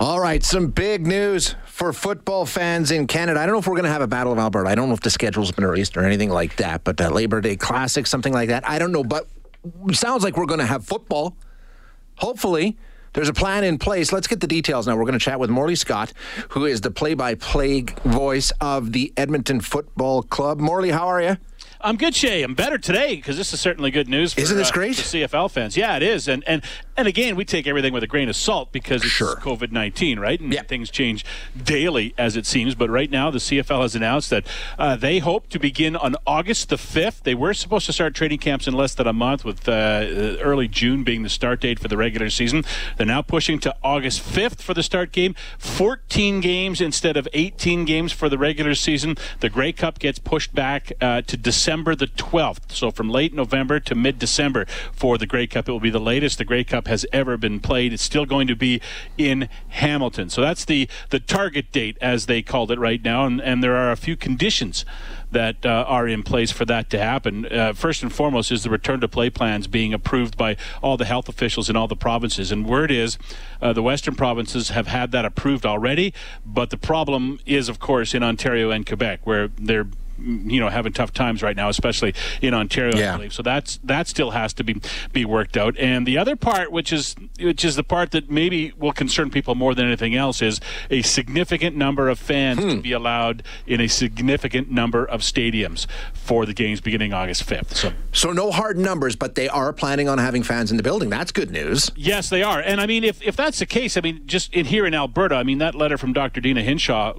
All right, some big news for football fans in Canada. I don't know if we're going to have a Battle of Alberta. I don't know if the schedule's been released or anything like that, but uh, Labor Day Classic, something like that. I don't know, but sounds like we're going to have football. Hopefully. There's a plan in place. Let's get the details now. We're going to chat with Morley Scott, who is the play by play voice of the Edmonton Football Club. Morley, how are you? I'm good, Shay. I'm better today because this is certainly good news. For, Isn't this uh, great? for CFL fans? Yeah, it is. And and and again, we take everything with a grain of salt because it's Sure. COVID nineteen, right? And Yeah. things change daily as it seems. But right now, the CFL has announced that uh, they hope to begin on August the fifth. They were supposed to start training camps in less than a month, with uh, early June being the start date for the regular season. They're now pushing to August fifth for the start game. Fourteen games instead of eighteen games for the regular season. The Grey Cup gets pushed back uh, to December the twelfth. So from late November to mid December for the Grey Cup, it will be the latest the Grey Cup has ever been played. It's still going to be in Hamilton. So that's the the target date, as they called it right now, and, and there are a few conditions that uh, are in place for that to happen. Uh, first and foremost is the return to play plans being approved by all the health officials in all the provinces. And word is uh, the western provinces have had that approved already, but the problem is, of course, in Ontario and Quebec, where they're you know having tough times right now, especially in Ontario. Yeah. I believe. So that's that still has to be be worked out. And the other part, which is which is the part that maybe will concern people more than anything else, is a significant number of fans to hmm. be allowed in a significant number of stadiums for the games beginning August fifth. So So, no hard numbers, but they are planning on having fans in the building. That's good news. Yes, they are. And I mean, if, if that's the case, I mean, just in here in Alberta, I mean, that letter from Dr. Deena Hinshaw,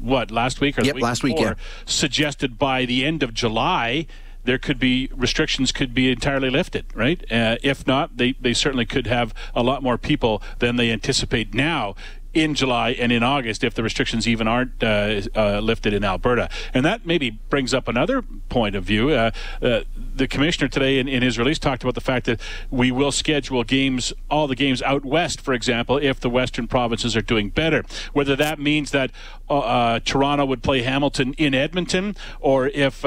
what, last week or Yep, week last week, before, yeah. suggested by the end of July, there could be restrictions could be entirely lifted, right? Uh, if not, they, they certainly could have a lot more people than they anticipate now in July and in August if the restrictions even aren't uh, uh, lifted in Alberta. And that maybe brings up another point of view. Uh, uh, the commissioner today in, in his release talked about the fact that we will schedule games, all the games out west, for example, if the western provinces are doing better. Whether that means that uh, uh, Toronto would play Hamilton in Edmonton, or if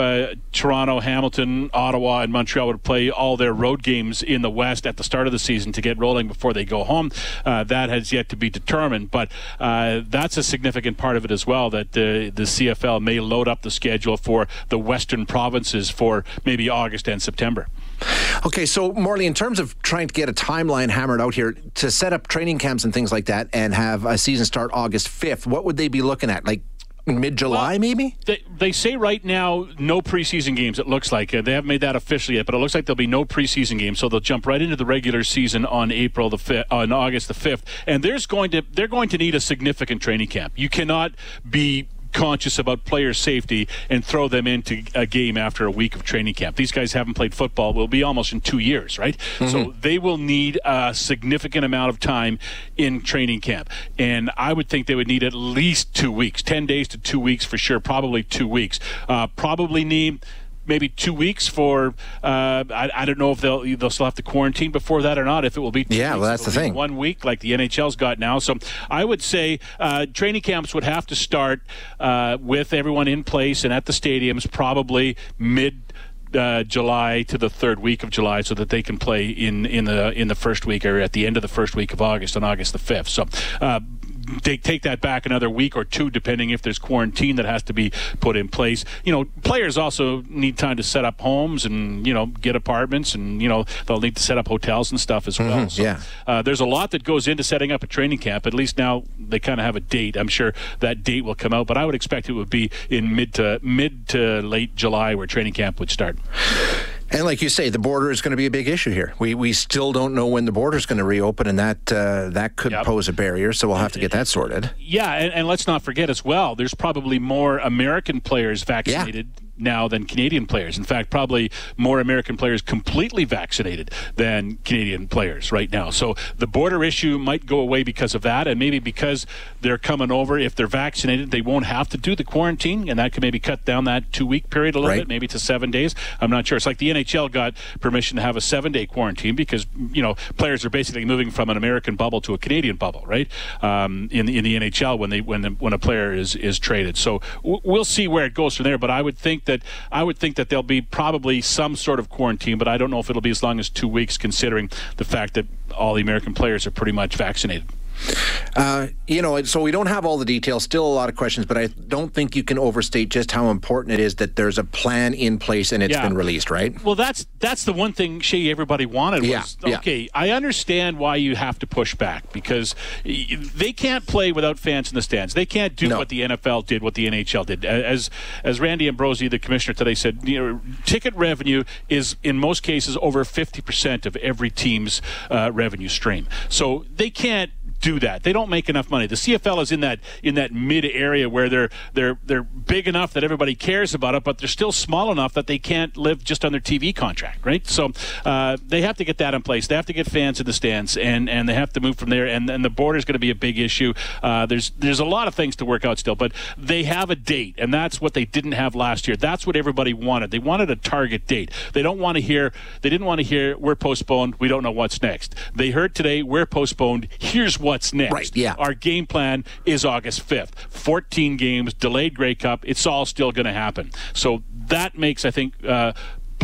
Toronto, Hamilton, Ottawa, and Montreal would play all their road games in the west at the start of the season to get rolling before they go home, that has yet to be determined. But uh, that's a significant part of it as well. That the the CFL may load up the schedule for the western provinces for maybe August and September. Okay, so Morley, in terms of trying to get a timeline hammered out here to set up training camps and things like that and have a season start August 5th, what would they be looking at? Like mid July, Well, maybe? They, they say right now no preseason games. It looks like uh, they haven't made that official yet, but it looks like there'll be no preseason games. So they'll jump right into the regular season on April the fifth, on August the fifth, and there's going to they're going to need a significant training camp. You cannot be conscious about player safety and throw them into a game after a week of training camp. These guys haven't played football will be almost in 2 years, right? So they will need a significant amount of time in training camp. And I would think they would need at least 2 weeks, 10 days to 2 weeks for sure, probably 2 weeks. Uh, probably need maybe two weeks for uh, I, I don't know if they'll they'll still have to quarantine before that or not if it will be two Yeah, well, that's the thing. one week like the NHL's got now so I would say uh, training camps would have to start uh, with everyone in place and at the stadiums probably mid uh, July to the third week of July, so that they can play in in the in the first week or at the end of the first week of August on August the fifth. So. Uh, they take that back another week or two, depending if there's quarantine that has to be put in place. You know, players also need time to set up homes and you know get apartments, and you know they'll need to set up hotels and stuff as well. So, yeah. uh, there's a lot that goes into setting up a training camp. At least now they kind of have a date. I'm sure that date will come out, but I would expect it would be in mid to mid to late July where training camp would start. And like you say, the border is going to be a big issue here. We we still don't know when the border is going to reopen, and that uh, that could Yep. pose a barrier. So we'll have to get that sorted. Yeah, and, and let's not forget as well, there's probably more American players vaccinated now than Canadian players. In fact, probably more American players completely vaccinated than Canadian players right now. So the border issue might go away because of that, and maybe because they're coming over. If they're vaccinated, they won't have to do the quarantine, and that could maybe cut down that two week period a little Right. bit, maybe to seven days. I'm not sure. It's like the NHL got permission to have a seven day quarantine because you know players are basically moving from an American bubble to a Canadian bubble, right? Um, in the in the NHL when they when the, when a player is is traded. So w- we'll see where it goes from there. But I would think that I would think that there'll be probably some sort of quarantine, but I don't know if it'll be as long as two weeks, considering the fact that all the American players are pretty much vaccinated. Uh, you know, so we don't have all the details. Still a lot of questions, but I don't think you can overstate just how important it is that there's a plan in place and it's Yeah. been released, right? Well, that's that's the one thing Shay everybody wanted was Yeah, yeah. okay. I understand why you have to push back because they can't play without fans in the stands. They can't do No. what the NFL did, what the NHL did. As as Randy Ambrosie, the commissioner today, said, you know, ticket revenue is in most cases over fifty percent of every team's uh, revenue stream. So they can't do that. They don't make enough money. The CFL is in that in that mid area where they're they're they're big enough that everybody cares about it, but they're still small enough that they can't live just on their TV contract, right? So uh, they have to get that in place. They have to get fans in the stands, and and they have to move from there. And and the border is going to be a big issue. Uh, there's there's a lot of things to work out still, but they have a date, and that's what they didn't have last year. That's what everybody wanted. They wanted a target date. They don't want to hear. They didn't want to hear we're postponed. We don't know what's next. They heard today we're postponed. Here's what's next. Right, yeah. Our game plan is August 5th. 14 games, delayed Grey Cup. It's all still going to happen. So that makes, I think, uh,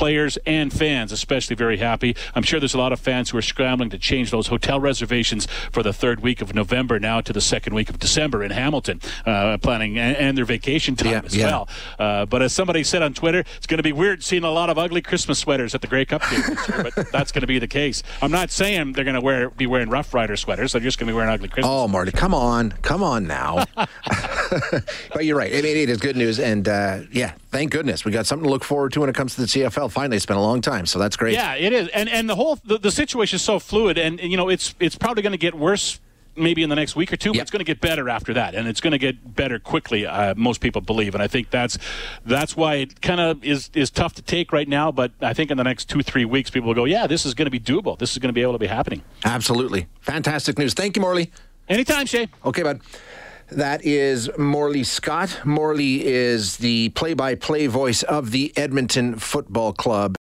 players and fans especially very happy. I'm sure there's a lot of fans who are scrambling to change those hotel reservations for the third week of November now to the second week of December in Hamilton, uh, planning and, and their vacation time Yeah, as yeah. well. Uh, but as somebody said on Twitter, it's going to be weird seeing a lot of ugly Christmas sweaters at the Grey Cup game this year, but that's going to be the case. I'm not saying they're going to wear be wearing Rough Rider sweaters. They're just going to be wearing ugly Christmas. Oh, Marty, come on, come on now. but you're right. I mean, it is good news, and uh, yeah, thank goodness we got something to look forward to when it comes to the CFL. Finally, it's been a long time, so that's great. Yeah, it is, and and the whole the, the situation is so fluid, and, and, you know it's it's probably going to get worse. Maybe in the next week or two, but Yep. it's going to get better after that, and it's going to get better quickly. Uh, most people believe, and I think that's that's why it kind of is is tough to take right now. But I think in the next two three weeks, people will go, yeah, this is going to be doable. This is going to be able to be happening. absolutely fantastic news. Thank you, Morley. Anytime, Shay. Okay, bud. That is Morley Scott. Morley is the play-by-play voice of the Edmonton Football Club.